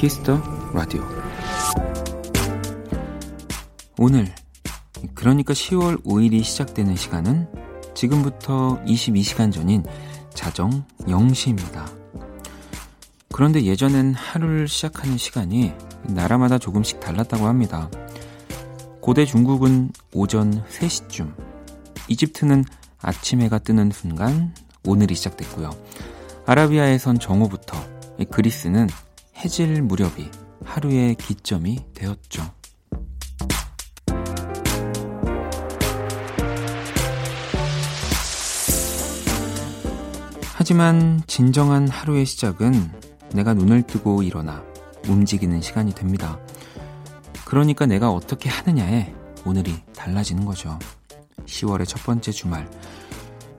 Kiss the Radio 오늘 그러니까 10월 5일이 시작되는 시간은 지금부터 22시간 전인 자정 0시입니다. 그런데 예전엔 하루를 시작하는 시간이 나라마다 조금씩 달랐다고 합니다. 고대 중국은 오전 3시쯤, 이집트는 아침 해가 뜨는 순간 오늘이 시작됐고요. 아라비아에선 정오부터, 그리스는 해질 무렵이 하루의 기점이 되었죠. 하지만 진정한 하루의 시작은 내가 눈을 뜨고 일어나 움직이는 시간이 됩니다. 그러니까 내가 어떻게 하느냐에 오늘이 달라지는 거죠. 10월의 첫 번째 주말.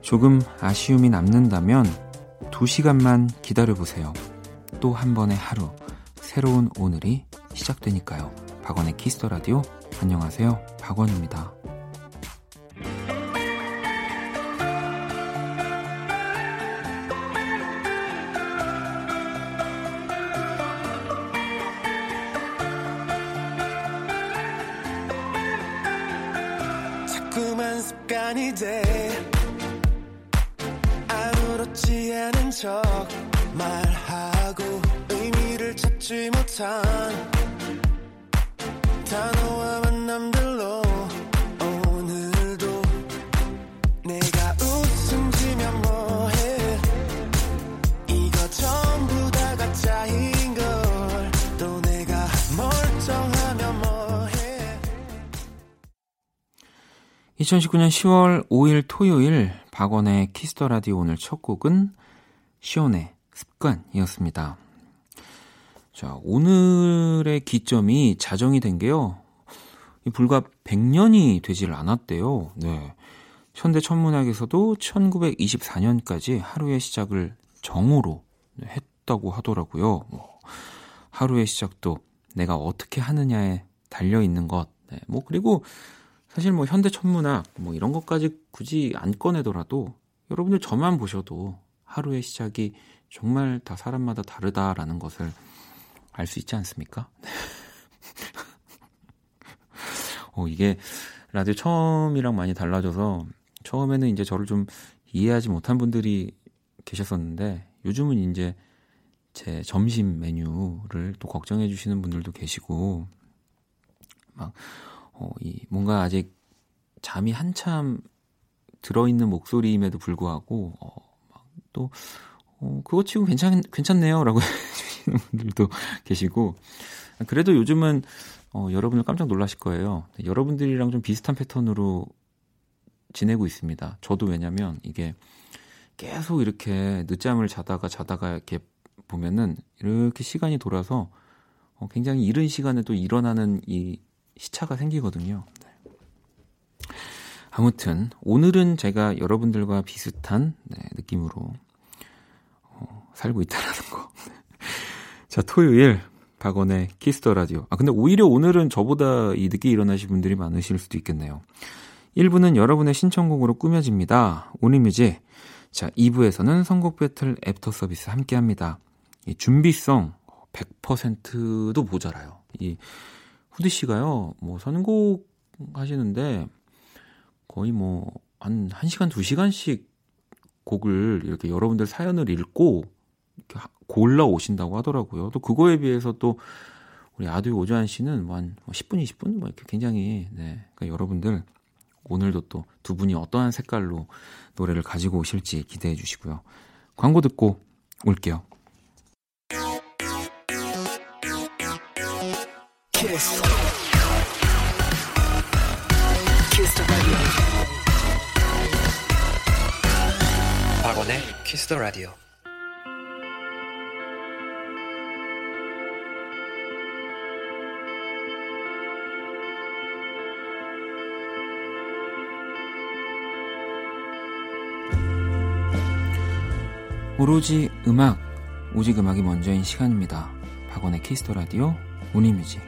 조금 아쉬움이 남는다면 2시간만 기다려보세요. 또 한 번의 하루, 새로운 오늘이 시작되니까요. 박원의 Kiss the Radio. 안녕하세요. 박원입니다. 2019년 10월 5일 토요일 박원의 Kiss the Radio 오늘 첫 곡은 시온의 습관이었습니다. 자, 오늘의 기점이 자정이 된 게요. 불과 100년이 되질 않았대요. 네. 현대 천문학에서도 1924년까지 하루의 시작을 정오로 했다고 하더라고요. 뭐, 하루의 시작도 내가 어떻게 하느냐에 달려 있는 것. 네. 뭐 그리고 사실 뭐 현대 천문학 뭐 이런 것까지 굳이 안 꺼내더라도 여러분들 저만 보셔도 하루의 시작이 정말 다 사람마다 다르다라는 것을 알 수 있지 않습니까? 어, 이게 라디오 처음이랑 많이 달라져서 처음에는 이제 저를 좀 이해하지 못한 분들이 계셨었는데 요즘은 이제 제 점심 메뉴를 또 걱정해 주시는 분들도 계시고 막 어, 이 뭔가 아직 잠이 한참 들어있는 목소리임에도 불구하고 어, 또 어, 그거 치고 괜찮 괜찮네요라고 해주시는 분들도 계시고 그래도 요즘은 어, 여러분을 깜짝 놀라실 거예요. 여러분들이랑 좀 비슷한 패턴으로 지내고 있습니다. 저도 왜냐면 이게 계속 이렇게 늦잠을 자다가 자다가 이렇게 보면은 이렇게 시간이 돌아서 어, 굉장히 이른 시간에 또 일어나는 이 시차가 생기거든요. 네. 아무튼 오늘은 제가 여러분들과 비슷한 네, 느낌으로 어, 살고 있다라는 거. 자 토요일 박원의 Kiss the Radio. 아 근데 오히려 오늘은 저보다 이 늦게 일어나신 분들이 많으실 수도 있겠네요. 1부는 여러분의 신청곡으로 꾸며집니다. Only Music. 자 2부에서는 선곡 배틀 애프터 서비스 함께 합니다. 이 준비성 100%도 모자라요. 이 후디 씨가요, 뭐 선곡 하시는데 거의 뭐 한 1시간, 2시간씩 곡을 이렇게 여러분들 사연을 읽고 골라 오신다고 하더라고요. 또 그거에 비해서 또 우리 아도이 오주환 씨는 뭐 한 10분, 20분 뭐 이렇게 굉장히 네. 그러니까 여러분들 오늘도 또 두 분이 어떠한 색깔로 노래를 가지고 오실지 기대해 주시고요. 광고 듣고 올게요. Kiss. Kiss the Radio. 박원의 Kiss the Radio. 오로지 음악, 오직 음악이 먼저인 시간입니다. 박원의 Kiss the Radio, Only Music.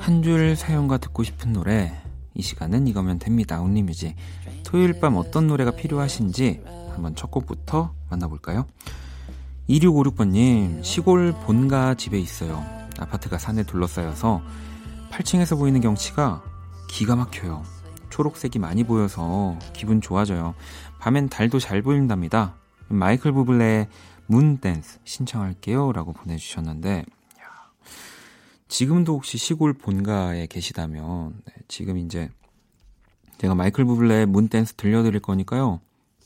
한 줄 사연과 듣고 싶은 노래 이 시간은 이거면 됩니다. Only Music 토요일 밤 어떤 노래가 필요하신지 한번 첫 곡부터 만나볼까요? 2656번님 시골 본가 집에 있어요. 아파트가 산에 둘러싸여서 8층에서 보이는 경치가 기가 막혀요. 초록색이 많이 보여서 기분 좋아져요. 밤엔 달도 잘 보인답니다. 마이클 부블레의 문댄스 신청할게요. 라고 보내주셨는데, 지금도 혹시 시골 본가에 계시다면, 네, 지금 이제 제가 마이클 부블레의 문댄스 들려드릴 거니까요.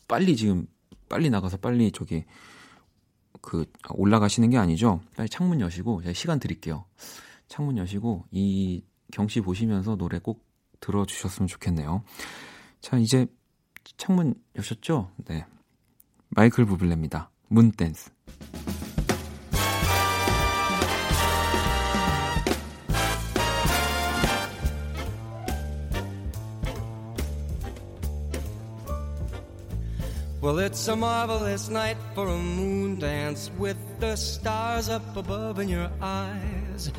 빨리 지금, 빨리 나가서 빨리 저기, 그, 올라가시는 게 아니죠. 빨리 창문 여시고, 제가 시간 드릴게요. 창문 여시고, 이 경치 보시면서 노래 꼭 들어주셨으면 좋겠네요. 자, 이제 창문 여셨죠? 네. 마이클 부블레입니다. your eyes.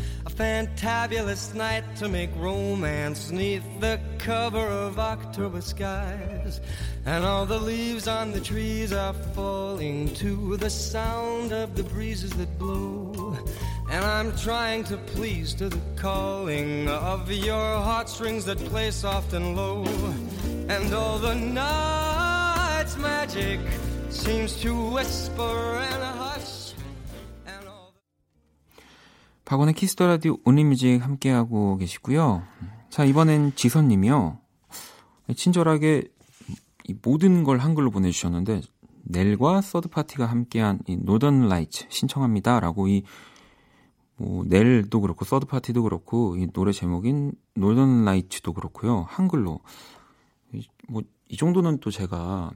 Fantabulous night to make romance neath the cover of October skies. And all the leaves on the trees are falling to the sound of the breezes that blow. And I'm trying to please to the calling of your heartstrings that play soft and low. And all the night its magic seems to whisper and 박원의 Kiss the Radio Only Music 함께하고 계시고요. 자, 이번엔 지선 님이요. 친절하게 이 모든 걸 한글로 보내주셨는데, 넬과 서드파티가 함께한 이 Northern Lights 신청합니다 라고 이 뭐, 넬도 그렇고, 서드파티도 그렇고, 이 노래 제목인 Northern Lights도 그렇고요. 한글로. 이, 뭐, 이 정도는 또 제가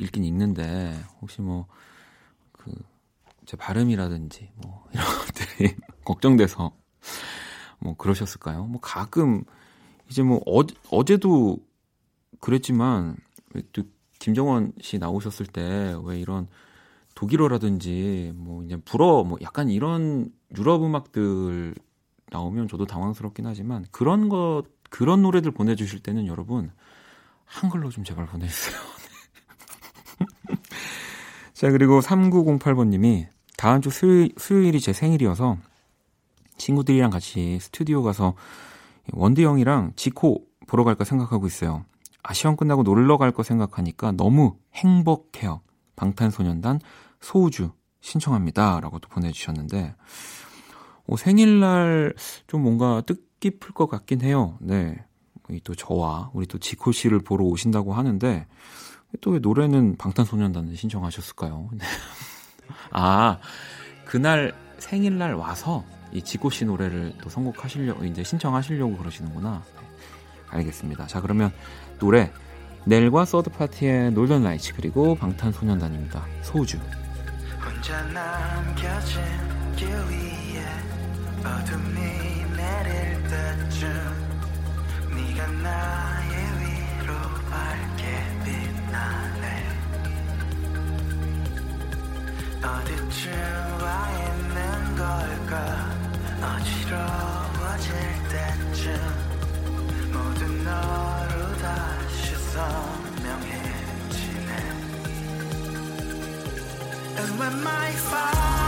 읽긴 읽는데 혹시 뭐그 제 발음이라든지 뭐 이런 것들이 걱정돼서 뭐 그러셨을까요? 뭐 가끔 이제 뭐 어, 어제도 그랬지만 또 김정원 씨 나오셨을 때 왜 이런 독일어라든지 뭐 이제 불어 뭐 약간 이런 유럽 음악들 나오면 저도 당황스럽긴 하지만 그런 것 그런 노래들 보내주실 때는 여러분 한글로 좀 제발 보내주세요. 자, 그리고 3908번님이 다음 주 수요일, 수요일이 제 생일이어서 친구들이랑 같이 스튜디오 가서 원디 형이랑 지코 보러 갈까 생각하고 있어요. 아, 시험 끝나고 놀러 갈 거 생각하니까 너무 행복해요. 방탄소년단 소우주 신청합니다. 라고 또 보내주셨는데, 어, 생일날 좀 뭔가 뜻깊을 것 같긴 해요. 네. 또 저와 우리 또 지코 씨를 보러 오신다고 하는데, 또 왜 노래는 방탄소년단을 신청하셨을까요? 네. 아, 그날 생일날 와서 이 지코 씨 노래를 또 선곡하시려고, 이제 신청하시려고 그러시는구나. 네. 알겠습니다. 자, 그러면 노래, 넬과 서드파티의 놀던 라이츠, 그리고 방탄소년단입니다. 소주. 혼자 남겨진 길 위에 어둠이 내릴 때쯤 네가 나의 어디쯤 와 있는 걸까? 어지러워질 때쯤 모든 너로 다시 선명해지네. And when my fire's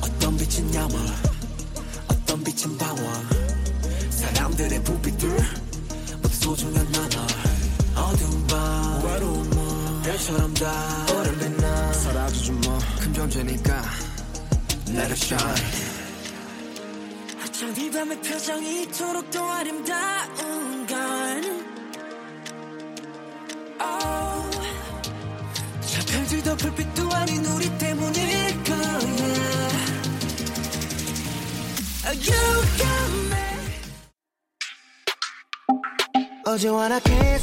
어떤 빛은 야물 어떤 빛은 바와 사람들의 부비들 모두 소중한 나나 어두운 밤 외로운 몸 뭐, 별처럼 다 오를 빛나. 사라지지 뭐 큰 존재니까 Let it shine. 표정이 이토록 더 아름다운 건. Oh, 저 별들도 불빛도 아닌 우리 때문일 거야. You got me. 어제와 나 kiss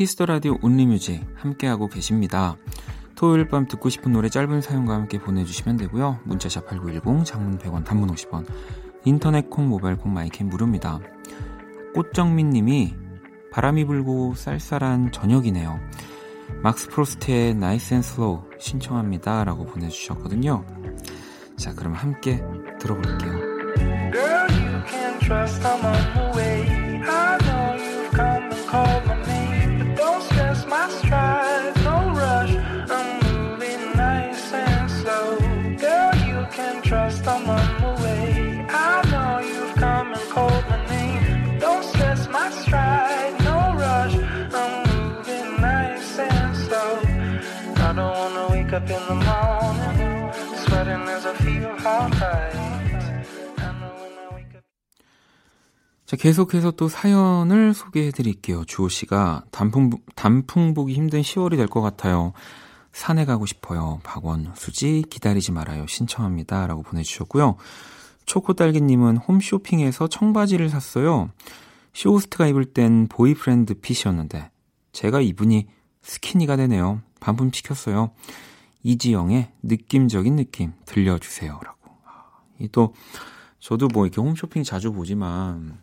Kiss the Radio only music 함께하고 계십니다. 토요일 밤 듣고 싶은 노래 짧은 사연과 함께 보내주시면 되고요. 문자샵 8910, 장문 100원, 단문 50원, 인터넷 콩, 모바일 콩, 마이케이 무료입니다. 꽃정민 님이 바람이 불고 쌀쌀한 저녁이네요. Max Frost의 Nice and Slow 신청합니다. 라고 보내주셨거든요. 자, 그럼 함께 들어볼게요. Girl, 자, 계속해서 또 사연을 소개해 드릴게요. 주호 씨가 단풍, 단풍 보기 힘든 10월이 될 것 같아요. 산에 가고 싶어요. 박원, 수지, 기다리지 말아요. 신청합니다. 라고 보내주셨고요. 초코딸기님은 홈쇼핑에서 청바지를 샀어요. 쇼호스트가 입을 땐 boyfriend fit이었는데, 제가 입으니 skinny가 되네요. 반품 시켰어요. 이지영의 느낌적인 느낌 들려주세요. 라고. 이 또, 저도 뭐 이렇게 홈쇼핑 자주 보지만,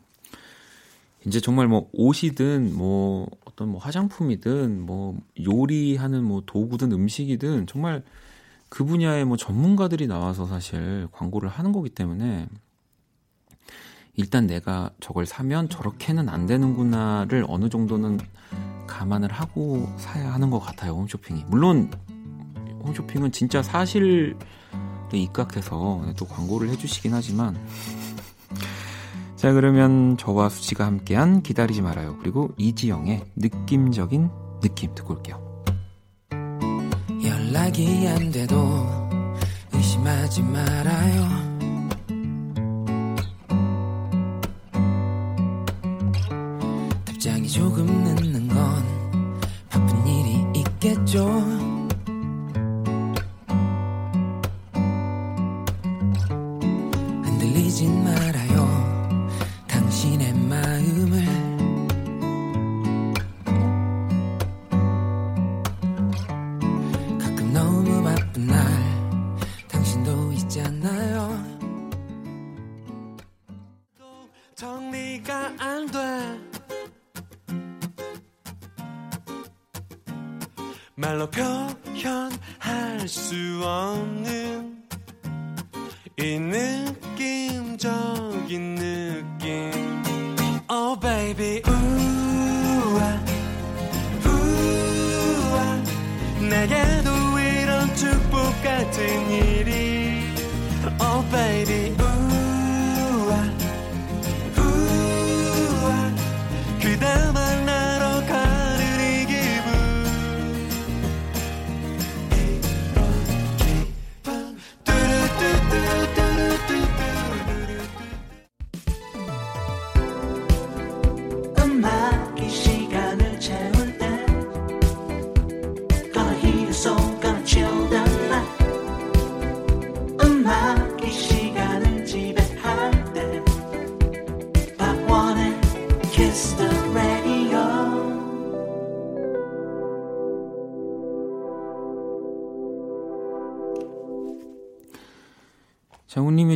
이제 정말 뭐 옷이든 뭐 어떤 뭐 화장품이든 뭐 요리하는 뭐 도구든 음식이든 정말 그 분야의 뭐 전문가들이 나와서 사실 광고를 하는 거기 때문에 일단 내가 저걸 사면 저렇게는 안 되는구나를 어느 정도는 감안을 하고 사야 하는 것 같아요 홈쇼핑이 물론 홈쇼핑은 진짜 사실에 입각해서 또 광고를 해주시긴 하지만 자, 그러면 저와 수지가 함께한 기다리지 말아요. 그리고 이지영의 느낌적인 느낌 듣고 올게요. 연락이 안 돼도 의심하지 말아요.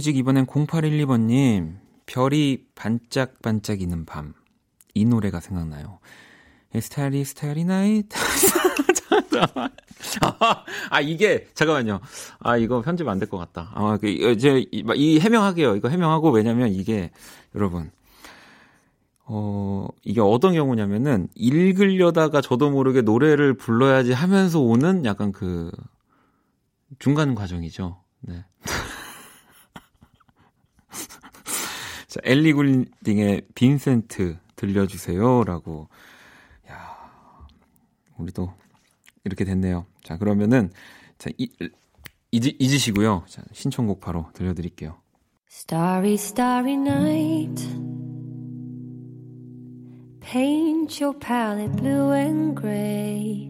뮤직 이번엔 0812번님, 별이 반짝반짝이는 밤. 이 노래가 생각나요. 스타일이 스타일이 나이 아, 아 이게 잠깐만요. 아 이거 편집 안 될 것 같다. 아 그, 이제 이, 이 해명할게요. 이거 해명하고 왜냐면 이게 여러분 어 이게 어떤 경우냐면은 읽으려다가 저도 모르게 노래를 불러야지 하면서 오는 약간 그 중간 과정이죠. 네. 자, 엘리 굴딩의 빈센트 들려주세요 라고. 야, 우리도 이렇게 됐네요. 자, 그러면은 자, 이, 잊으, 잊으시고요. 자, 신청곡 바로 들려드릴게요. Starry, starry night. Paint your palette blue and gray.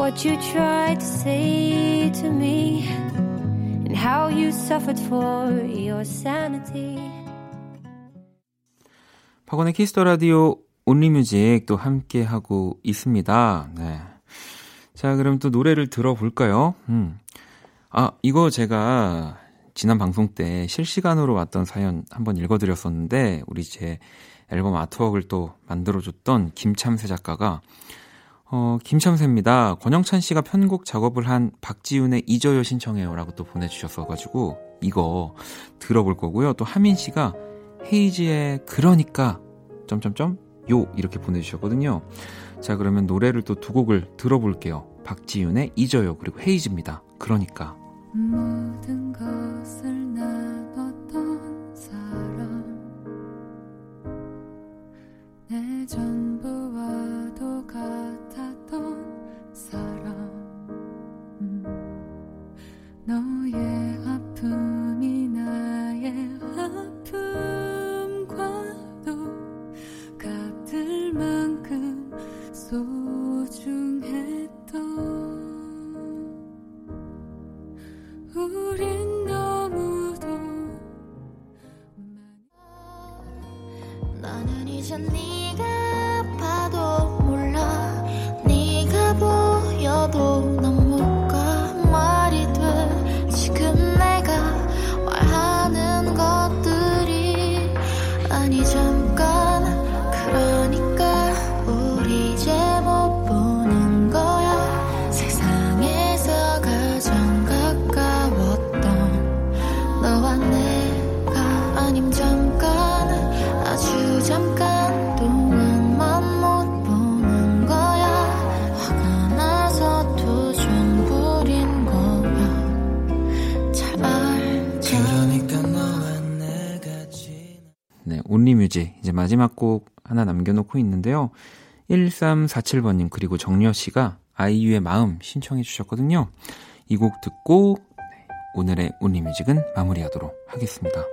what you tried to say to me and how you suffered for your sanity. 박원의 Kiss the Radio only music 또 함께 하고 있습니다. 네. 자, 그럼 또 노래를 들어볼까요? 음. 아, 이거 제가 지난 방송 때 실시간으로 왔던 사연 한번 읽어드렸었는데, 우리 제 앨범 artwork을 또 만들어줬던 김참새 작가가, 어, 김참새입니다. 권영찬 씨가 편곡 작업을 한 박지윤의 잊어요 신청해요 라고 또 보내주셨어가지고, 이거 들어볼 거고요. 또 하민 씨가 헤이지의 그러니까, 점점점, 요, 이렇게 보내주셨거든요. 자, 그러면 노래를 또 두 곡을 들어볼게요. 박지윤의 잊어요, 그리고 헤이즈입니다. 그러니까. 모든 것을 나눴던 사람 내전 나는 이제 네 마지막 곡 하나 남겨놓고 있는데요. 1347번님, 그리고 정려 씨가 아이유의 마음 신청해 주셨거든요. 이 곡 듣고, 네, 오늘의 온리뮤직은 마무리하도록 하겠습니다.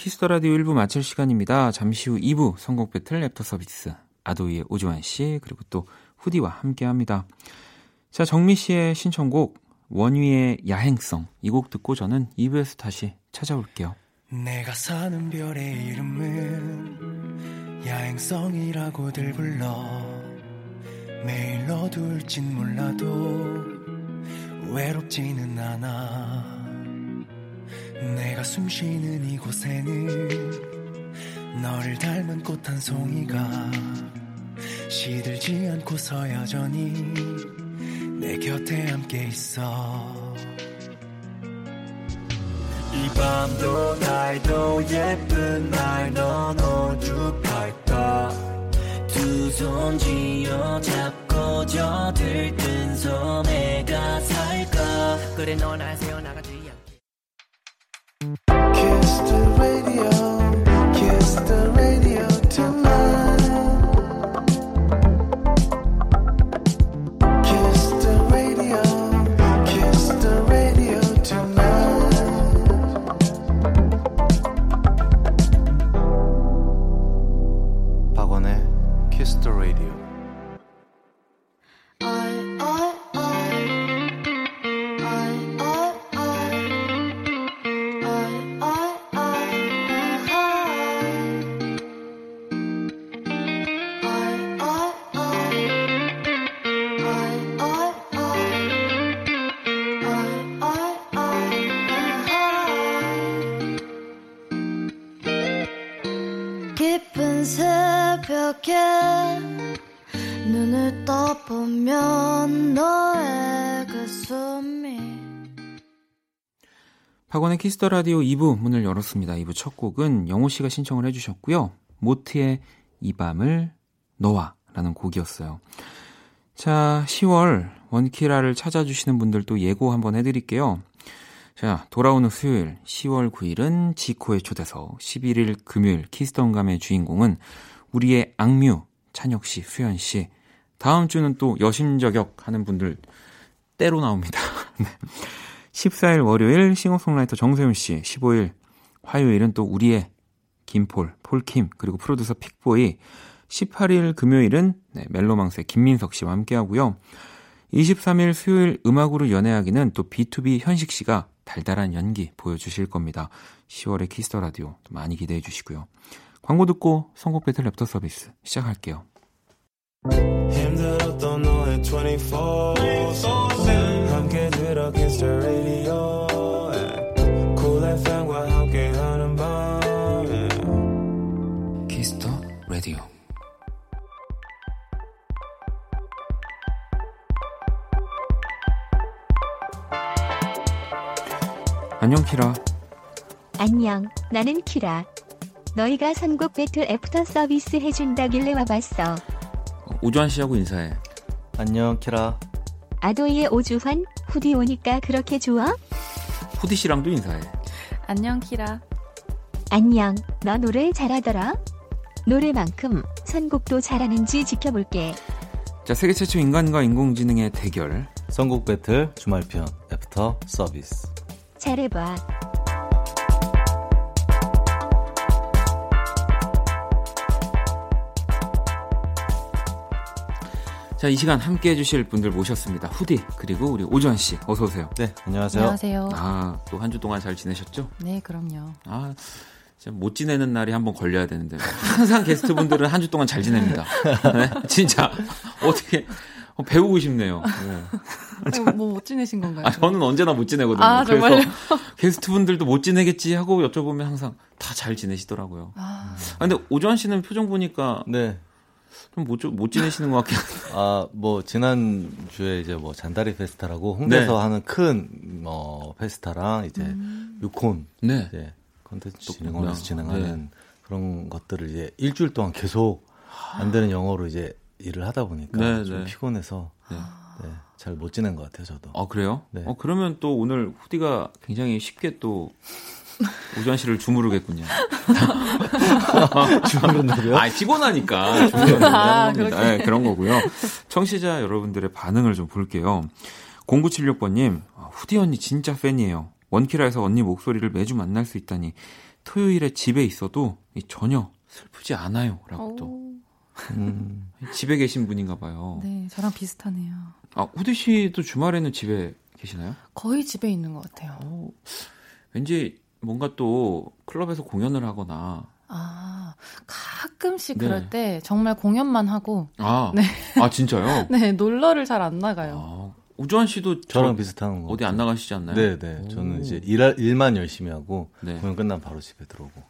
Kiss the Radio 1부 마칠 시간입니다. 잠시 후 2부 선곡 배틀 랩터 서비스 아도이의 오주환 씨 그리고 또 후디와 함께 합니다. 자 정미 씨의 신청곡 원위의 야행성 이 곡 듣고 저는 2부에서 다시 찾아올게요. 내가 사는 별의 이름은 야행성이라고들 불러 매일 어두울진 몰라도 외롭지는 않아 내가 숨쉬는 이곳에는 너를 닮은 꽃 한 송이가 시들지 않고서 여전히 내 곁에 함께 있어. 이 밤도 날도 예쁜 날넌 오죽할까? 두 손 쥐어 잡고 저 들뜬 섬에 가 살까? 그래 넌날 세워나 Kiss the Radio 2부 문을 열었습니다. 2부 첫 곡은 영호 씨가 신청을 해주셨고요. 모트의 이 밤을 너와 라는 곡이었어요. 자, 10월 원키라를 찾아주시는 분들도 예고 한번 해드릴게요. 자, 돌아오는 수요일 10월 9일은 지코의 초대석, 11일 금요일 키스턴감의 주인공은 우리의 악뮤, 찬혁 씨, 수현 씨. 다음 주는 또 여심저격 하는 분들 떼로 나옵니다. 네. 14일 월요일 싱어송라이터 정세운 씨, 15일 화요일은 또 우리의 김폴, 폴킴, 그리고 프로듀서 픽보이, 18일 금요일은 네, 멜로망스의 김민석 씨와 함께 하고요. 23일 수요일 음악으로 연애하기는 또 BTOB 현식 씨가 달달한 연기 보여주실 겁니다. 10월의 Kiss the Radio 많이 기대해 주시고요. 광고 듣고 선곡 배틀 랩터 서비스 시작할게요. 힘들었던 너의 24 함께 들어 Kiss the Radio. Cool FM과 함께하는 밤. 키스터 라디오 안녕 키라. 안녕, 나는 키라. 너희가 선곡 배틀 애프터 서비스 해준다길래 와봤어. 어, 오주환 씨하고 인사해. 안녕 키라. 아도이의 오주환, 후디 오니까 그렇게 좋아? 후디 씨랑도 인사해. 안녕 키라. 안녕, 너 노래 잘하더라? 노래만큼 선곡도 잘하는지 지켜볼게. 자 세계 최초 인간과 인공지능의 대결 선곡 배틀 주말편 애프터 서비스 잘해봐. 자, 이 시간 함께 해주실 분들 모셨습니다. 후디, 그리고 우리 오주환 씨, 어서오세요. 네 안녕하세요 안녕하세요. 아, 또 한 주 동안 잘 지내셨죠? 네, 그럼요. 아, 진짜 못 지내는 날이 한번 걸려야 되는데. 항상 게스트 분들은 한 주 동안 잘 지냅니다. 네? 진짜, 어떻게, 어, 배우고 싶네요. 네. 뭐못 지내신 건가요? 아, 저는 언제나 못 지내거든요. 아, 정말요? 그래서 게스트 분들도 못 지내겠지 하고 여쭤보면 항상 다 잘 지내시더라고요. 아, 아, 근데 오주환 씨는 표정 보니까 네 좀 못, 못 지내시는 것 같긴 한데. 아, 뭐, 지난 주에 이제 뭐, 잔다리 페스타라고 홍대에서 네. 하는 큰, 뭐, 페스타랑 이제, 음. 유콘, 네. 이제, 컨텐츠 그렇구나. 진행하는 그런 것들을 이제 일주일 동안 계속 안 되는 영어로 이제 일을 하다 보니까 네, 좀 네. 피곤해서, 네. 네, 잘못 지낸 것 같아요, 저도. 아, 그래요? 네. 어, 그러면 또 오늘 후디가 굉장히 쉽게 또 오주환 씨를 주무르겠군요. 주무른다고요? 아, 피곤하니까. 아. 네, 그런 거고요. 청취자 여러분들의 반응을 좀 볼게요. 0976번님, 아, 후디 언니 진짜 팬이에요. 원키라에서 언니 목소리를 매주 만날 수 있다니 토요일에 집에 있어도 이 전혀 슬프지 않아요. 라고 또. 오, 음, 집에 계신 분인가 봐요. 네, 저랑 비슷하네요. 아, 후디 씨도 주말에는 집에 계시나요? 거의 집에 있는 것 같아요. 어, 왠지 뭔가 또 클럽에서 공연을 하거나 아, 가끔씩 네. 그럴 때 정말 공연만 하고, 아, 네. 아 진짜요? 네, 놀러를 잘 안 나가요. 아, 우주환 씨도 저랑 저- 비슷한 거. 어디 안 나가시지 않나요? 네, 네. 오. 저는 이제 일, 일만 열심히 하고, 네. 공연 끝나면 바로 집에 들어오고.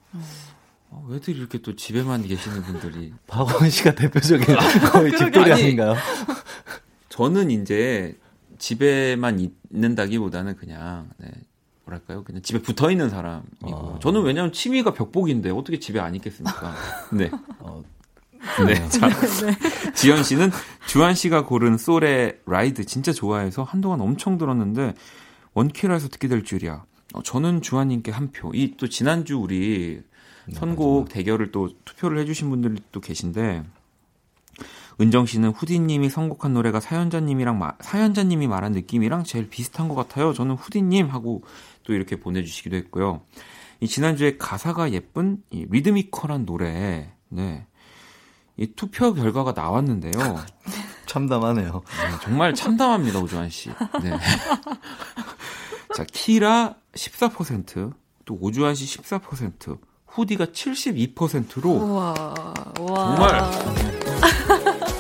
어, 왜들 이렇게 또 집에만 계시는 분들이 박원 씨가 대표적인 거의 집돌이 아닌가요? 저는 이제 집에만 있는다기보다는 그냥 네, 뭐랄까요? 그냥 집에 붙어 있는 사람이고 아. 저는 왜냐하면 취미가 벽복인데 어떻게 집에 안 있겠습니까? 네. 어, 네. 자, 지현 씨는 주한 씨가 고른 솔의 라이드 진짜 좋아해서 한동안 엄청 들었는데 원키라에서 듣게 될 줄이야. 어, 저는 주한님께 한 표. 이 또 지난주 우리 선곡 대결을 또 투표를 해주신 분들이 또 계신데 은정 씨는 후디님이 선곡한 노래가 사연자님이랑 마- 사연자님이 말한 느낌이랑 제일 비슷한 것 같아요. 저는 후디님 하고 또 이렇게 보내주시기도 했고요. 이 지난주에 가사가 예쁜 이 리드미컬한 노래, 네. 이 투표 결과가 나왔는데요. 참담하네요. 네, 정말 참담합니다, 오주환 씨. 네. 자, 키라 14%, 또 오주환 씨 14%, 후디가 72%로 우와, 우와. 정말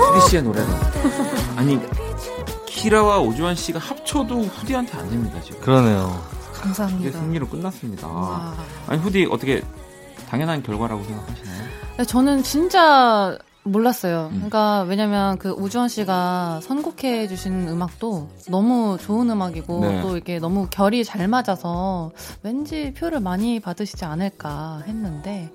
후디 씨의 노래는 아니 키라와 오주환 씨가 합쳐도 후디한테 안 됩니다 지금. 그러네요. 이게 감사합니다. 승리로 끝났습니다. 와. 아니 후디 어떻게 당연한 결과라고 생각하시나요? 네, 저는 진짜 몰랐어요. 음. 그러니까 왜냐면 그 우주원 씨가 선곡해 주신 음악도 너무 좋은 음악이고 네. 또 이게 너무 결이 잘 맞아서 왠지 표를 많이 받으시지 않을까 했는데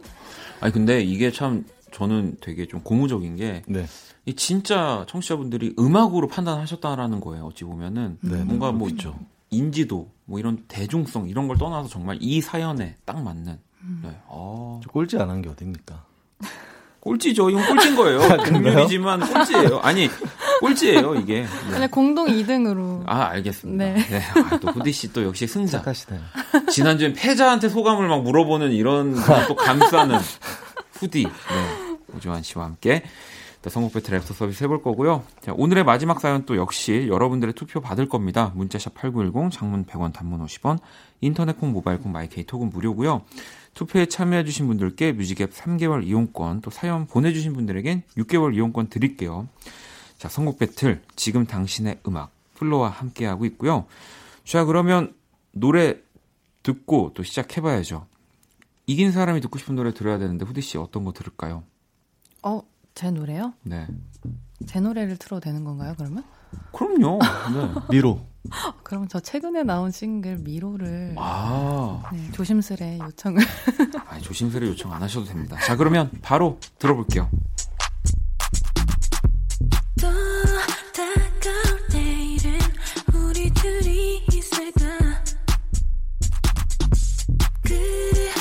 아니 근데 이게 참 저는 되게 좀 고무적인 게 네. 이 진짜 청취자분들이 음악으로 판단하셨다라는 거예요. 어찌 보면은 네, 뭔가 뭐 그렇죠. 인지도 뭐 이런 대중성 이런 걸 떠나서 정말 이 사연에 딱 맞는 네. 어, 저 꼴찌 안 한 게 어딥니까? 꼴찌죠. 이건 꼴찌인 거예요. 국룰이지만 꼴찌예요. 아니 꼴찌예요 이게. 네. 그냥 공동 2등으로 아 알겠습니다. 네. 네. 아, 또 후디 씨 또 역시 승자. 착하시네요. 지난주엔 패자한테 소감을 막 물어보는 이런 걸또 감싸는 후디. 네. 오주환 씨와 함께 또 선곡 배틀 랩터 서비스 해볼 거고요. 자, 오늘의 마지막 사연 또 역시 여러분들의 투표 받을 겁니다. 문자샵 8910, 장문 100원, 단문 50원, 인터넷 콩, 모바일 콩, 마이 케이 톡은 무료고요. 투표에 참여해주신 분들께 music앱 3개월 이용권, 또 사연 보내주신 분들에겐 6개월 이용권 드릴게요. 자, 선곡 배틀, 지금 당신의 음악, FLO와 함께하고 있고요. 자, 그러면 노래 듣고 또 시작해봐야죠. 이긴 사람이 듣고 싶은 노래 들어야 되는데, 후디씨 어떤 거 들을까요? 어, 제 노래요? 네. 제 노래를 틀어도 되는 건가요, 그러면? 그럼요. 네. 미로. 그럼 저 최근에 나온 싱글 미로를 아, 네, 조심스레 요청을 아니, 조심스레 요청 안 하셔도 됩니다. 자, 그러면 바로 들어볼게요. 그래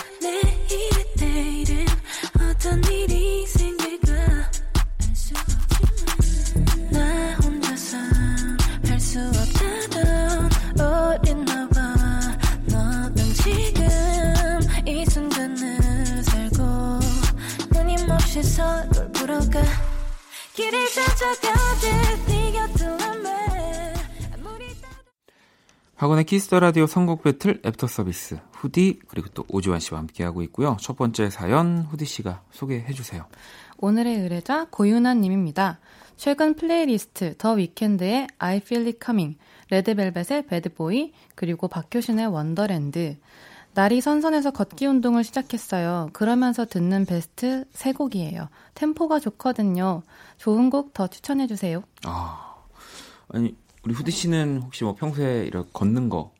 어떤 일 서로를 불러가 길을 찾아가듯 네 곁을 헤매 박원의 Kiss the Radio 선곡 배틀 애프터 서비스 후디 그리고 또 오주환 씨와 함께하고 있고요. 첫 번째 사연 후디 씨가 소개해 주세요. 오늘의 의뢰자 고윤아 님입니다. 최근 playlist The Weeknd의 I Feel It Coming, 레드벨벳의 Bad Boy, 그리고 박효신의 Wonderland. 날이 선선해서 걷기 운동을 시작했어요. 그러면서 듣는 베스트 세 곡이에요. 템포가 좋거든요. 좋은 곡 더 추천해 주세요. 아, 아니 우리 후디 씨는 혹시 뭐 평소에 이렇게 걷는 거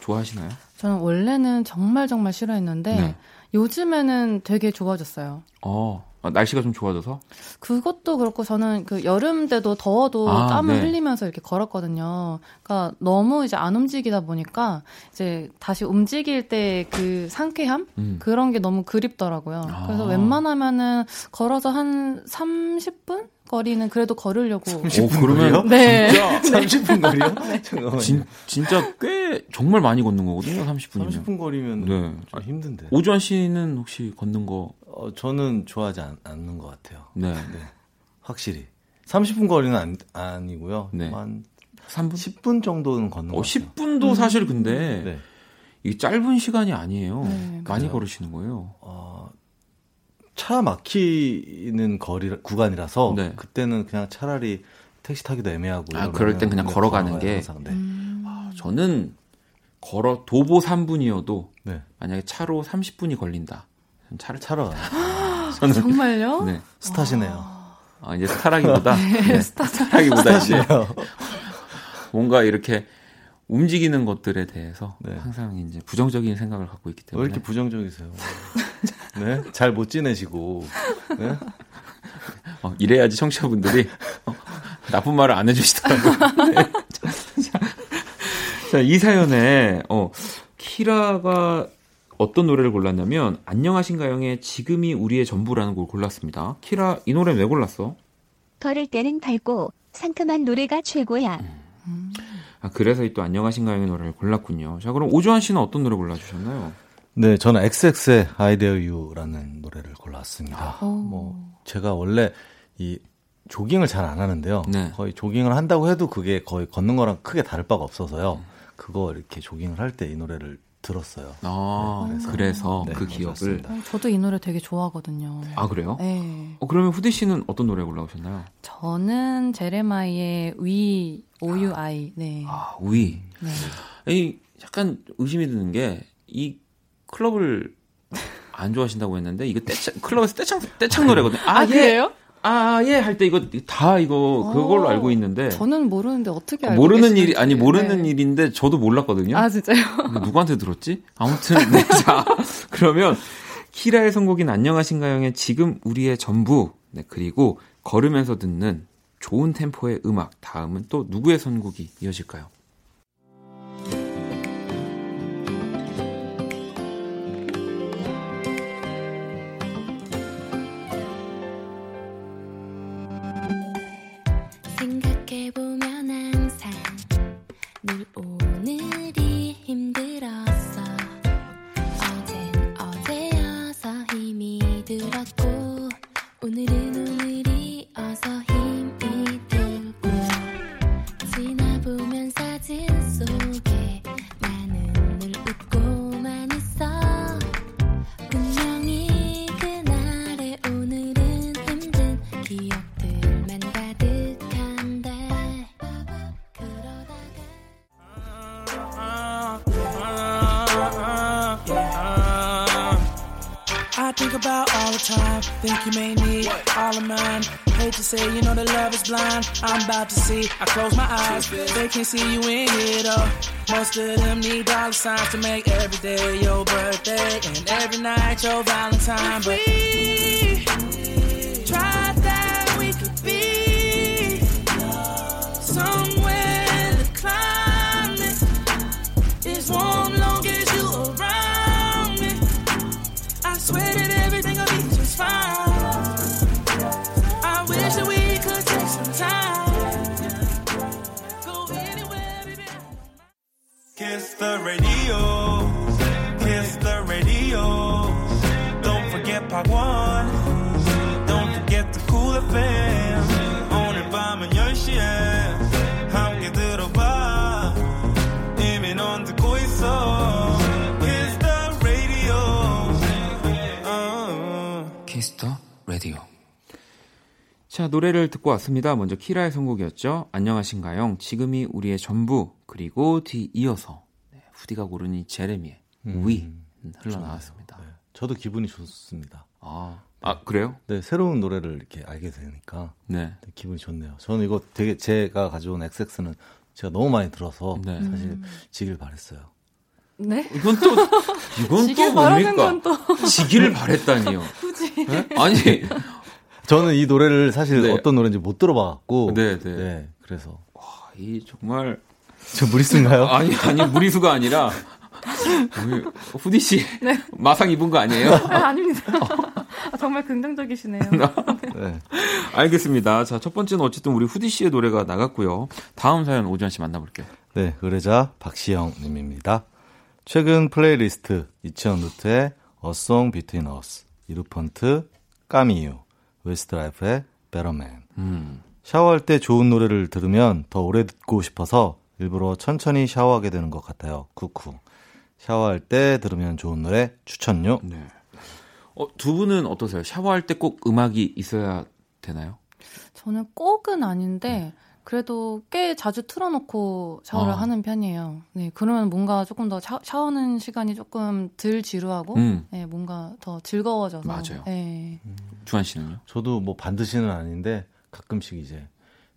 좋아하시나요? 저는 원래는 정말 정말 싫어했는데 네. 요즘에는 되게 좋아졌어요. 어, 아, 날씨가 좀 좋아져서 그것도 그렇고 저는 그 여름 때도 더워도 아, 땀을 네. 흘리면서 이렇게 걸었거든요. 그러니까 너무 이제 안 움직이다 보니까 이제 다시 움직일 때 그 상쾌함 음. 그런 게 너무 그립더라고요. 아. 그래서 웬만하면은 걸어서 한 30분 거리는 그래도 걸으려고. 오, 그러면 네. 진짜 30분 거리요? 잠깐만요. 진, 진짜 꽤 정말 많이 걷는 거거든요. 30분이면. 30분 거리면 네. 좀 힘든데. 오주환 씨는 혹시 걷는 거 어, 저는 좋아하지 않, 않는 것 같아요. 네. 네. 확실히. 30분 거리는 안, 아니고요. 네. 한 3분? 10분 정도는 걷는 어, 것 같아요. 10분도 사실 근데 네. 이게 짧은 시간이 아니에요. 네, 많이 그죠. 걸으시는 거예요. 어, 차 막히는 거리 구간이라서 네. 그때는 그냥 차라리 택시 타기도 애매하고 아, 그럴 땐 그냥 네, 걸어가는 게. 항상. 네. 음. 저는 걸어 도보 3분이어도 네. 만약에 차로 30분이 걸린다. 저는 차를 차로 가요. 저는 정말요? 네. 스타시네요. 아, 이제 스타라기보다 네. 스타라기보다 이제. 뭔가 이렇게 움직이는 것들에 대해서 네. 항상 이제 부정적인 생각을 갖고 있기 왜 때문에 이렇게 부정적이세요? 네? 잘 못 지내시고. 네? 어, 이래야지 청취자분들이 어, 나쁜 말을 안 해주시더라고요. 네. 자, 자, 이 사연에 어, 키라가 어떤 노래를 골랐냐면 안녕하신가영의 지금이 우리의 전부라는 곡을 골랐습니다. 키라 이 노래 왜 골랐어? 걸을 때는 밝고 상큼한 노래가 최고야. 아, 그래서 이또 안녕하신가영의 노래를 골랐군요. 자 그럼 오주환 씨는 어떤 노래 골라주셨나요? 네, 저는 XX의 I Dare You라는 노래를 골랐습니다. 오. 뭐 제가 원래 이 조깅을 잘 안 하는데요. 네. 거의 조깅을 한다고 해도 그게 거의 걷는 거랑 크게 다를 바가 없어서요. 그거 이렇게 조깅을 할 때 이 노래를 들었어요. 아, 네, 그래서. 그래서 네, 그 기억을. 어, 저도 이 노래 되게 좋아하거든요. 아, 그래요? 네. 어, 그러면 후디 씨는 어떤 노래 골라오셨나요? 저는 제레마이의 위 OUI. 네. 아, 우이. 네. 이 약간 의심이 드는 게 이 클럽을 안 좋아하신다고 했는데 이거 떼창 클럽에서 떼창 떼창 노래거든요. 아, 예. 그래요? 아, 예 할 때 이거 다 이거 그걸로 어, 알고 있는데 저는 모르는데 어떻게 알고 모르는. 일이 아니 모르는 네. 일인데 저도 몰랐거든요. 아 진짜요? 누구한테 들었지? 아무튼 네, 자 그러면 키라의 선곡인 안녕하신가요의 지금 우리의 전부 네 그리고 걸으면서 듣는 좋은 템포의 음악 다음은 또 누구의 선곡이 이어질까요? I'm to see. I close my eyes. They can't see you in here though. Most of them need dollar signs to make every day your birthday and every night your Valentine. But radio. Don't forget Park Won. Don't forget the cool FM. 오늘 밤은 10시에 함께 들어봐. 이미 넌 듣고 있어. Kiss the radio. 어. Kiss the Radio. 자, 노래를 듣고 왔습니다. 먼저 키라의 선곡이었죠. 안녕하신가요? 지금이 우리의 전부. 그리고 뒤 이어서 네, 후디가 고른 이 제레미의 위 흘러나왔습니다. 네, 저도 기분이 좋습니다. 아, 아 그래요? 네, 새로운 노래를 이렇게 알게 되니까 네. 네, 기분이 좋네요. 저는 이거 되게 제가 가져온 XX는 제가 너무 많이 들어서 네. 사실 지길 바랬어요. 네? 이건 또 이건 또 뭡니까? 건 또. 지기를 바랬다니요. 네? 아니, 저는 이 노래를 사실 네. 어떤 노래인지 못 들어봐갖고 네, 네. 그래서 이 정말 저 무리수인가요? 아니 아니 무리수가 아니라 후디 씨 마상 입은 거 아니에요? 아, 아닙니다. 아, 정말 긍정적이시네요. 네. 알겠습니다. 자, 첫 번째는 어쨌든 우리 후디 씨의 노래가 나갔고요. 다음 사연 오주환 씨 만나볼게요. 네, 의뢰자 박시영 님입니다. 최근 플레이리스트 이치원 루트의 A Song Between Us, 이루펀트, 까미유, Westlife의 Better Man. 음. 샤워할 때 좋은 노래를 들으면 더 오래 듣고 싶어서 일부러 천천히 샤워하게 되는 것 같아요. 쿠쿠. 샤워할 때 들으면 좋은 노래 추천요. 네. 어, 두 분은 어떠세요? 샤워할 때 꼭 음악이 있어야 되나요? 저는 꼭은 아닌데 그래도 꽤 자주 틀어놓고 샤워를 아. 하는 편이에요. 네, 그러면 뭔가 조금 더 샤, 샤워하는 시간이 조금 덜 지루하고, 음. 네, 뭔가 더 즐거워져서. 맞아요. 네. 주한 씨는요? 저도 뭐 반드시는 아닌데 가끔씩 이제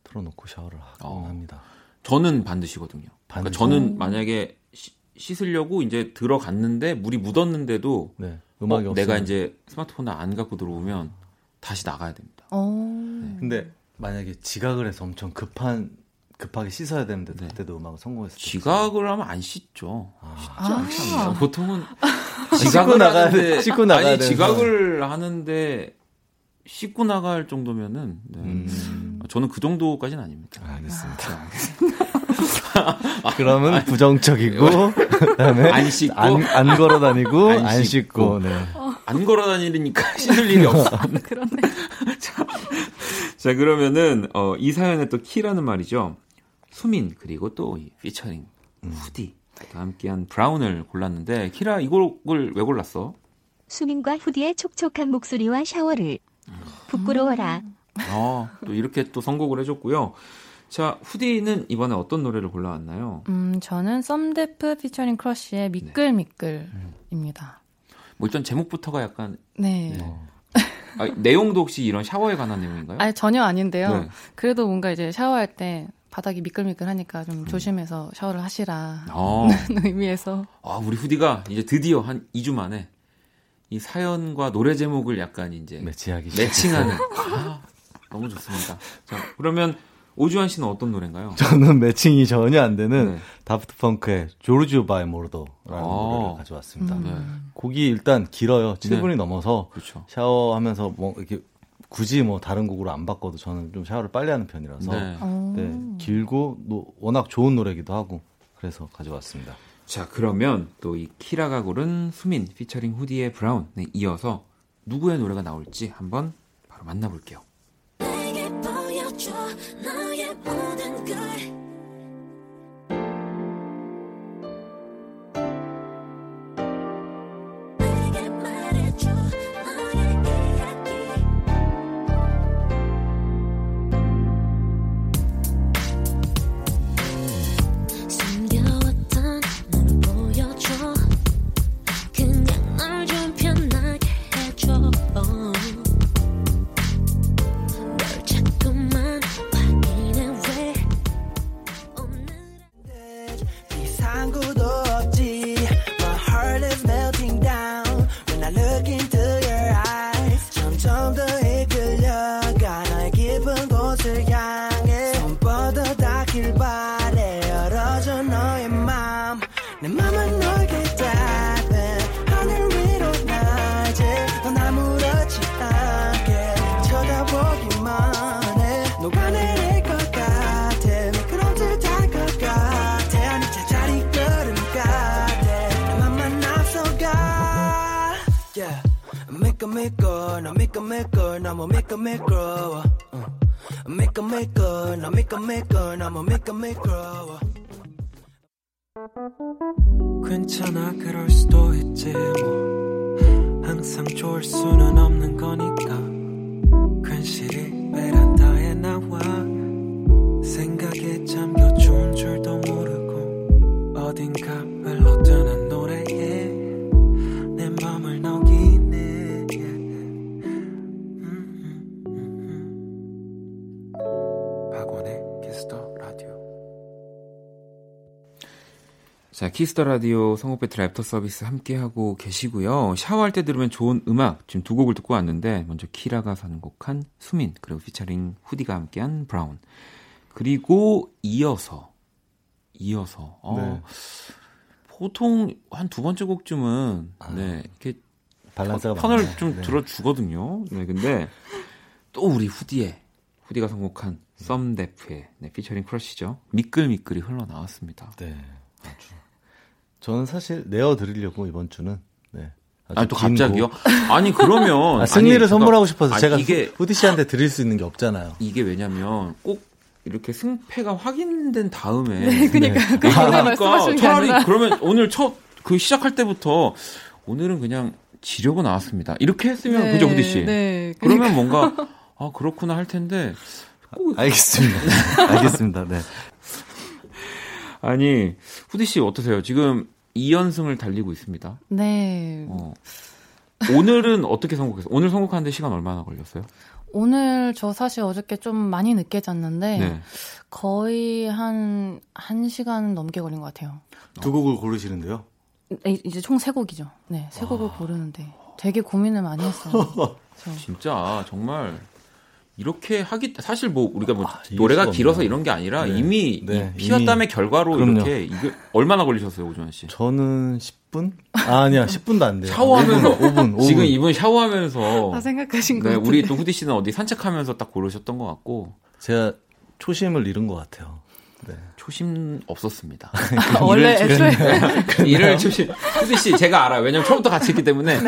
틀어놓고 샤워를 하곤 어. 합니다. 저는 반드시거든요. 그러니까 반드시. 저는 만약에 시- 씻으려고 이제 들어갔는데 물이 묻었는데도 네, 음악이 어. 내가 이제 스마트폰을 안 갖고 들어오면 다시 나가야 됩니다. 어. 근데 만약에 지각을 해서 엄청 급한 급하게 씻어야 되는데 네. 그때도 음악을 성공했을 때 지각을 하면 안 씻죠. 아. 씻죠. 보통은 씻고 지각을 돼. 씻고 나가야 아니 지각을 하는데 씻고 나갈 정도면은 네. 음, 저는 그 정도까지는 아닙니다. 알겠습니다. 자, 그러면 부정적이고 그다음에 안 씻고? 안, 안 걸어 다니고 안 안, 씻고. 씻고. 네. 안 걸어 다니니까 씻을 일이 없어. 그러네. 자, 자, 그러면은, 어, 이 사연에 또 키라는 말이죠. 수민, 그리고 또이 피처링, 후디. 또 함께한 Brown을 골랐는데, 키라 이 곡을 왜 골랐어? 수민과 후디의 촉촉한 목소리와 샤워를 부끄러워라. 어, 또 이렇게 또 선곡을 해줬고요. 자, 후디는 이번에 어떤 노래를 골라왔나요? 음, 저는 썸데프 피처링 크러쉬의 미끌미끌입니다. 뭐 일단 제목부터가 약간, 네. 아, 내용도 혹시 이런 샤워에 관한 내용인가요? 아니, 전혀 아닌데요. 네. 그래도 뭔가 이제 샤워할 때 바닥이 미끌미끌하니까 좀 음. 조심해서 샤워를 하시라. 어. 는 의미에서. 아, 우리 후디가 이제 드디어 한 2주 만에 이 사연과 노래 제목을 약간 이제 매치하기 매칭하는. 아, 너무 좋습니다. 자, 그러면 오주환 씨는 어떤 노래인가요? 저는 매칭이 전혀 안 되는 네. 다프트 펑크의 Giorgio by Moroder라는 아. 노래를 가져왔습니다. 음. 네. 곡이 일단 길어요. 7분이 네. 넘어서 그렇죠. 샤워하면서 뭐 이렇게 굳이 뭐 다른 곡으로 안 바꿔도 저는 좀 샤워를 빨리 하는 편이라서 네. 어. 네, 길고 노- 워낙 좋은 노래기도 하고 그래서 가져왔습니다. 자, 그러면 또 이 키라가 고른 수민 피처링 후디의 Brown에 이어서 누구의 노래가 나올지 한번 바로 만나볼게요. 비 미끌 너무 미끌 미끄러워 응. 미끌 미끌 너 미끌 미끌 너무 미끌 미끄러워 괜찮아 그럴 수도 있지 뭐. 항상 좋을 수는 없는 거니까. 괜시리 베란다에 나와 자, 키스 더 라디오 선곡 배틀 애프터 서비스 함께하고 계시고요. 샤워할 때 들으면 좋은 음악, 지금 두 곡을 듣고 왔는데, 먼저 키라가 선곡한 수민, 그리고 피처링 후디가 함께한 Brown. 그리고 이어서, 이어서, 어, 네. 보통 한 두 번째 곡쯤은, 네, 이렇게 밸런스가 편을 맞네. 좀 네. 들어주거든요. 네, 근데 또 우리 후디의, 후디가 선곡한 썸데프의 네, 피처링 크러쉬죠. 미끌미끌이 흘러나왔습니다. 네, 아주. 저는 사실 내어 드리려고 이번 주는 네. 아니 또긴 갑자기요? 곡. 아니 그러면 아, 승리를 아니, 선물하고 싶어서 아니, 제가 이게 후디 씨한테 드릴 수 있는 게 없잖아요. 이게 왜냐면 꼭 이렇게 승패가 확인된 다음에 네, 그러니까 그 아, 게 차라리 아니라. 그러면 오늘 첫 그 시작할 때부터 오늘은 그냥 지려고 나왔습니다. 이렇게 했으면 네, 그죠 후디 씨? 네. 그러면 뭔가 아 그렇구나 할 텐데 알겠습니다. 알겠습니다. 네. 아니 후디 씨 어떠세요? 지금 2연승을 달리고 있습니다. 네. 어. 오늘은 어떻게 선곡했어요? 오늘 선곡하는데 시간 얼마나 걸렸어요? 오늘 저 사실 어저께 좀 많이 늦게 잤는데 네. 거의 한 1시간 넘게 걸린 것 같아요. 두 곡을 고르시는데요. 네, 이제 총 세 곡이죠. 네, 세 곡을 고르는데 되게 고민을 많이 했어요. 저. 진짜 정말 이렇게 하기 사실 뭐 우리가 뭐 아, 노래가 길어서 없네요. 이런 게 아니라 네. 이미 네, 이 피와. 땀의 결과로 그럼요. 이렇게 이게 얼마나 걸리셨어요 오주환 씨? 저는 10분? 아, 아니야, 10분도 안 돼요. 샤워하면서 5분, 5분. 지금 이분 샤워하면서 다 생각하신 거 네. 우리 또 후디 씨는 어디 산책하면서 딱 고르셨던 것 같고 제가 초심을 잃은 것 같아요. 네. 초심 없었습니다. 아, 원래 애초에 일을 초심. 후디 씨 제가 알아요. 왜냐면 처음부터 같이 했기 때문에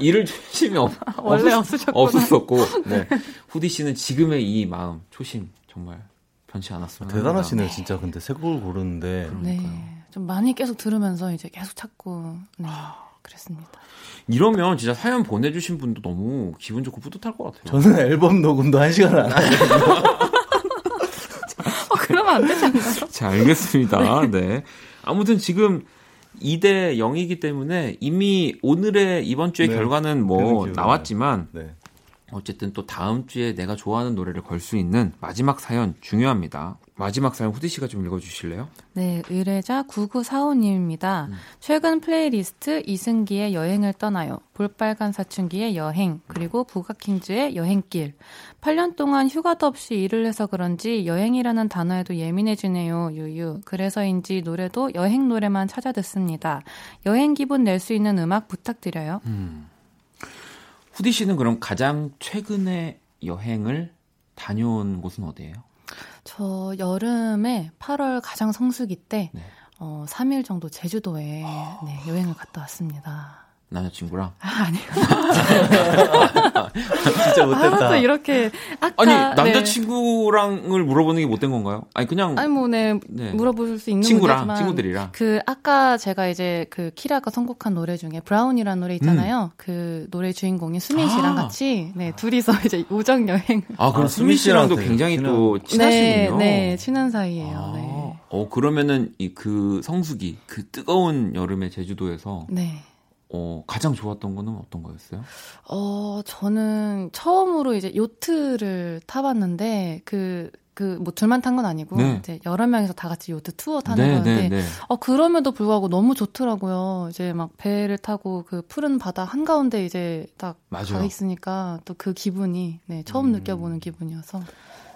일을 초심이 없, 원래 없었-. 없었었고. 네. 후디 씨는 지금의 이 마음 초심 정말 변치 않았으면 합니다. 대단하시네요, 진짜. 근데 새 곡을 고르는데. 네. 좀 많이 계속 들으면서 이제 계속 찾고 네. 그랬습니다. 이러면 진짜 사연 보내주신 분도 너무 기분 좋고 뿌듯할 것 같아요. 저는 앨범 녹음도 한 시간을 안 하거든요. 어, 그러면 안 않나요? 자, 알겠습니다. 네. 아무튼 지금 2대 0이기 때문에 이미 오늘의 이번 주의 네. 결과는 뭐 나왔지만 네. 어쨌든 또 다음 주에 내가 좋아하는 노래를 걸 수 있는 마지막 사연 중요합니다. 마지막 사연 후디 씨가 좀 읽어주실래요? 네, 의뢰자 9945님입니다. 최근 플레이리스트 이승기의 여행을 떠나요. 볼빨간 사춘기의 여행, 그리고 부가킹즈의 여행길. 8년 동안 휴가도 없이 일을 해서 그런지 여행이라는 단어에도 예민해지네요, 유유. 그래서인지 노래도 여행 노래만 찾아 듣습니다. 여행 기분 낼 수 있는 음악 부탁드려요. 후디 씨는 그럼 가장 최근에 여행을 다녀온 곳은 어디예요? 저 여름에 8월 가장 성수기 때 네. 어, 3일 정도 제주도에 네, 여행을 갔다 왔습니다. 남자친구랑? 아, 아니요. 진짜 아, 못됐다. 또 이렇게 아까 아니, 네. 남자친구랑을 물어보는 게 못된 건가요? 아니, 그냥 아니 뭐 네, 네. 물어볼 수 있는 친구랑, 문제지만 친구들이랑. 그 아까 제가 이제 그 키라가 선곡한 노래 중에 Brown이라는 노래 있잖아요. 그 노래 주인공인 수민 씨랑 음. 아. 같이 네 둘이서 이제 우정 여행 아, 그럼 아, 수민 씨랑도 씨랑 굉장히 되게 또 네, 친하시군요. 네, 친한 사이예요. 아, 네. 어, 그러면은 이 그 성수기, 그 뜨거운 여름의 제주도에서 네. 어, 가장 좋았던 거는 어떤 거였어요? 어, 저는 처음으로 이제 요트를 타봤는데, 그, 그, 뭐, 둘만 탄 건 아니고, 네. 이제 여러 명이서 다 같이 요트 투어 타는 거였는데, 네. 어, 그럼에도 불구하고 너무 좋더라고요. 이제 막 배를 타고 그 푸른 바다 한가운데 이제 딱. 가 있으니까 또 그 기분이, 네, 처음 음. 느껴보는 기분이어서.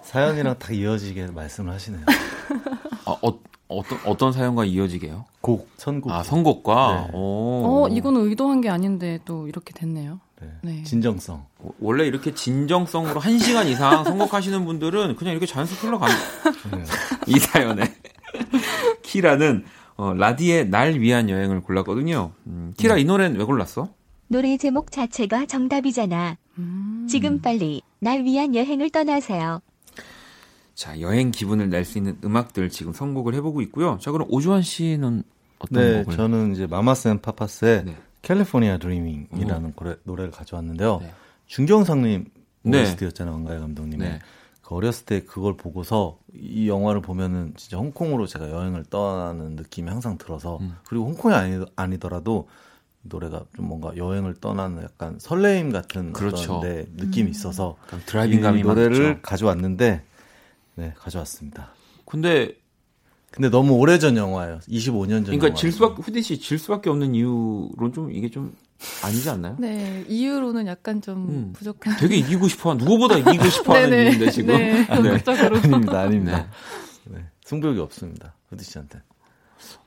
사연이랑 다 이어지게 말씀을 하시네요. 아, 어, 어떤, 어떤 사연과 이어지게요? 곡, 선곡. 아, 선곡과? 네. 오. 어, 이거는 의도한 게 아닌데 또 이렇게 됐네요. 네. 네. 진정성. 원래 이렇게 진정성으로 한 시간 이상 선곡하시는 분들은 그냥 이렇게 자연스럽게 흘러갑니다. 네. 이 사연에. 키라는, 어, 라디의 날 위한 여행을 골랐거든요. 음, 키라 이 노래는 왜 골랐어? 노래 제목 자체가 정답이잖아. 음. 지금 빨리 날 위한 여행을 떠나세요. 자, 여행 기분을 낼 수 있는 음악들 지금 선곡을 해보고 있고요. 자, 그럼 오주환 씨는 어떤 네, 곡을? 저는 이제 마마스 앤 파파스의 네. California Dreamin'이라는 노래, 노래를 가져왔는데요. 네. 중경삼림 네. OST였잖아요, 왕가위 감독님의. 네. 그 어렸을 때 그걸 보고서 이 영화를 보면은 진짜 홍콩으로 제가 여행을 떠나는 느낌이 항상 들어서 음. 그리고 홍콩이 아니, 아니더라도 이 노래가 좀 뭔가 여행을 떠나는 약간 설레임 같은 그렇죠. 어떤 네, 느낌이 있어서 약간 driving 감이 이 노래를 많죠. 가져왔는데 네 가져왔습니다. 근데 근데 너무 오래전 영화예요. 25년 전 그러니까 영화. 질 수밖에 후디 씨 질 수밖에 없는 이유로는 좀 이게 좀 아니지 않나요? 네, 이유로는 약간 좀 음. 부족한. 되게 이기고 싶어 누구보다 이기고 싶어하는. 이유인데 지금. 네, 궁극적으로. 아닙니다, 아닙니다. 네. 승부욕이 없습니다. 후디 씨한테.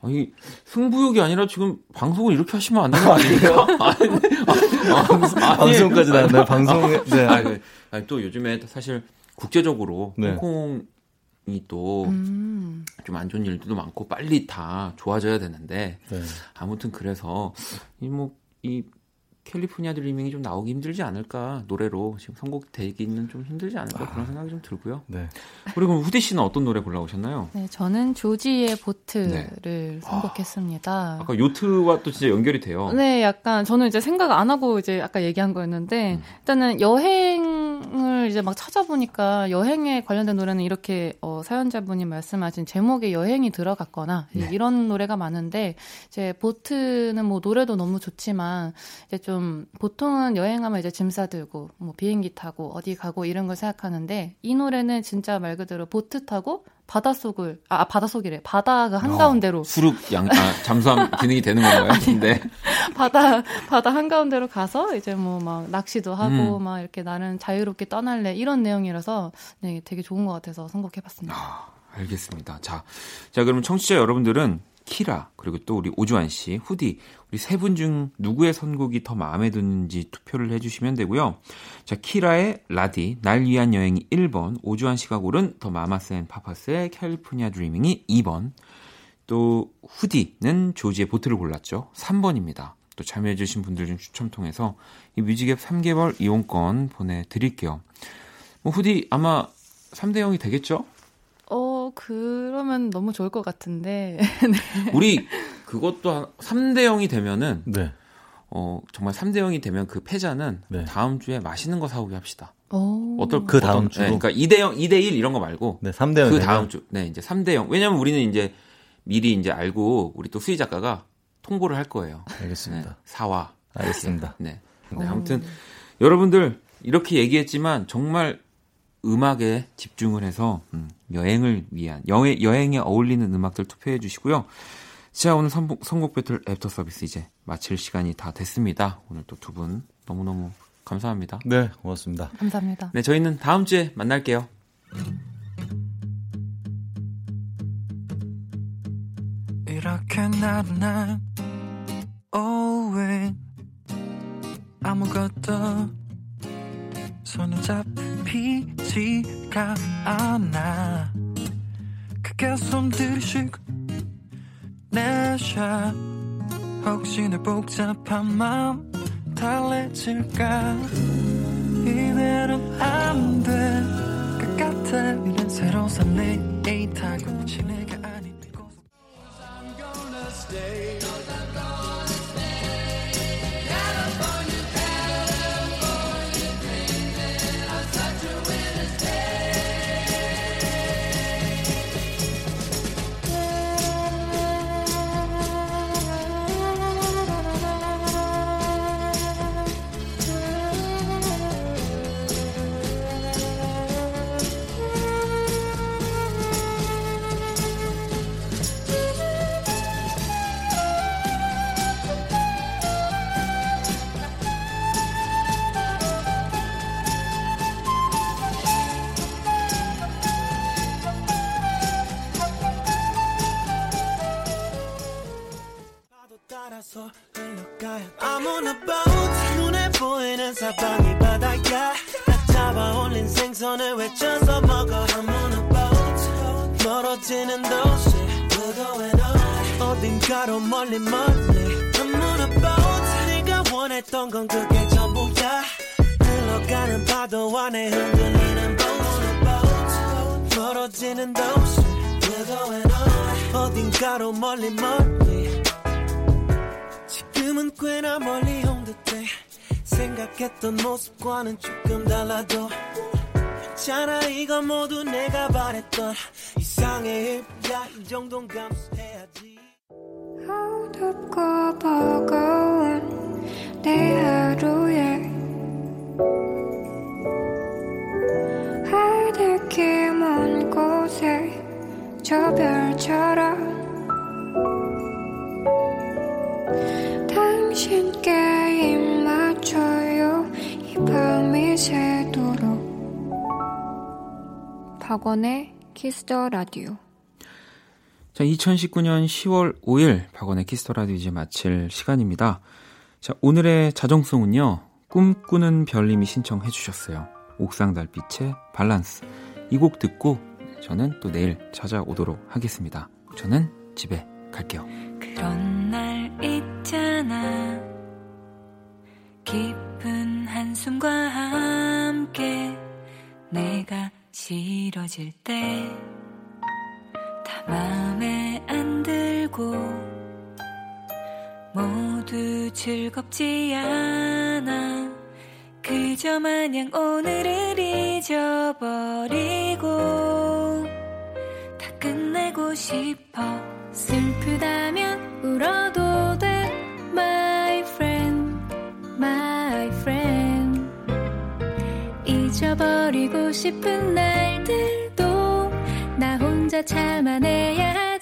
아니 승부욕이 아니라 지금 방송을 이렇게 하시면 안 되는 거 아닙니까? 아니, 아니, 아니, 방송까지 나왔나요? 방송에 네. 아니, 아니, 또 요즘에 사실 국제적으로 네. 홍콩이 또 좀안 음. 좋은 일들도 많고 빨리 다 좋아져야 되는데 네. 아무튼 그래서 이뭐이 캘리포니아 드리밍이 좀 나오기 힘들지 않을까 노래로 지금 선곡 되기는 좀 힘들지 않을까 그런 생각이 좀 들고요. 네. 그리고 후디 씨는 어떤 노래 골라오셨나요? 네, 저는 조지의 보트를 선곡했습니다. 아까 요트와 또 진짜 연결이 돼요. 네, 약간 저는 이제 생각 안 하고 이제 아까 얘기한 거였는데 음. 일단은 여행을 이제 막 찾아보니까 여행에 관련된 노래는 이렇게 어, 사연자분이 말씀하신 제목에 여행이 들어갔거나 네. 이런 노래가 많은데 이제 보트는 뭐 노래도 너무 좋지만 이제 좀 보통은 여행하면 이제 짐 싸들고 뭐 비행기 타고 어디 가고 이런 걸 생각하는데 이 노래는 진짜 말 그대로 보트 타고 바닷속을 아 아, 바닷속이래 바다 그 한가운데로 수륙 양 아, 잠수함 기능이 되는 건가요? 근데 바다 바다 한가운데로 가서 이제 뭐 막 낚시도 하고 음. 막 이렇게 나는 자유롭게 떠날래 이런 내용이라서 네 되게 좋은 것 같아서 선곡해봤습니다. 알겠습니다. 자, 자 그럼 청취자 여러분들은 키라, 그리고 또 우리 오주환 씨, 후디, 우리 세 분 중 누구의 선곡이 더 마음에 드는지 투표를 해주시면 되고요. 자, 키라의 라디, 날 위한 여행이 1번, 오주환 씨가 고른 더 마마스 앤 파파스의 California Dreamin'이 2번, 또 후디는 조지의 Boat를 골랐죠. 3번입니다. 또 참여해주신 분들 중 추첨 통해서 이 뮤직앱 3개월 이용권 보내드릴게요. 뭐 후디 아마 3대 0이 되겠죠? 어, 그러면 너무 좋을 것 같은데. 우리 그것도 한 3대 0이 되면은 네. 어 정말 3대 0이 되면 그 패자는 네. 다음 주에 맛있는 거 사오게 합시다. 오. 어떨 그 다음 주로? 네, 그러니까 2대 0, 2대 1 이런 거 말고 네, 3대 0. 그 다음 주. 네, 이제 3대 0. 왜냐면 우리는 이제 미리 이제 알고 우리 또 수희 작가가 통보를 할 거예요. 네, 알겠습니다. 사와. 알겠습니다. 네. 근데 아무튼 여러분들 이렇게 얘기했지만 정말 음악에 집중을 해서 음, 여행을 위한 여행, 여행에 어울리는 음악들 투표해 주시고요. 자 오늘 선곡, 선곡 배틀 애프터 서비스 이제 마칠 시간이 다 됐습니다. 오늘 또 두 분 너무너무 감사합니다. 네, 고맙습니다. 감사합니다. 네 저희는 다음 주에 만날게요. 이렇게 나른한 오후엔 아무것도 손에 잡 히지가 않아. 그게 숨들이 쉬고 내샷. 혹시 내 복잡한 마음 달래질까? 이대로 이상의 일이야 이 정도는 감수해야지. 어둡고 버거운 내 하루에 하늘길 먼 곳에 저 별처럼 당신께 입 맞춰요. 이 밤이 새도록. 박원의 키스 더 라디오 자, 2019년 10월 5일 박원의 키스 더 라디오 이제 마칠 시간입니다. 자, 오늘의 자정송은요. 꿈꾸는 별님이 신청해 주셨어요. 옥상달빛의 밸런스. 이 곡 듣고 저는 또 내일 찾아오도록 하겠습니다. 저는 집에 갈게요. 그런 날 있잖아 깊은 한숨과 함께 내가 싫어질 때 다 마음에 안 들고 모두 즐겁지 않아. 그저 마냥 오늘을 잊어버리고 다 끝내고 싶어. 슬프다면 울어도 돼 잊어버리고 싶은 날들도 나 혼자 참아내야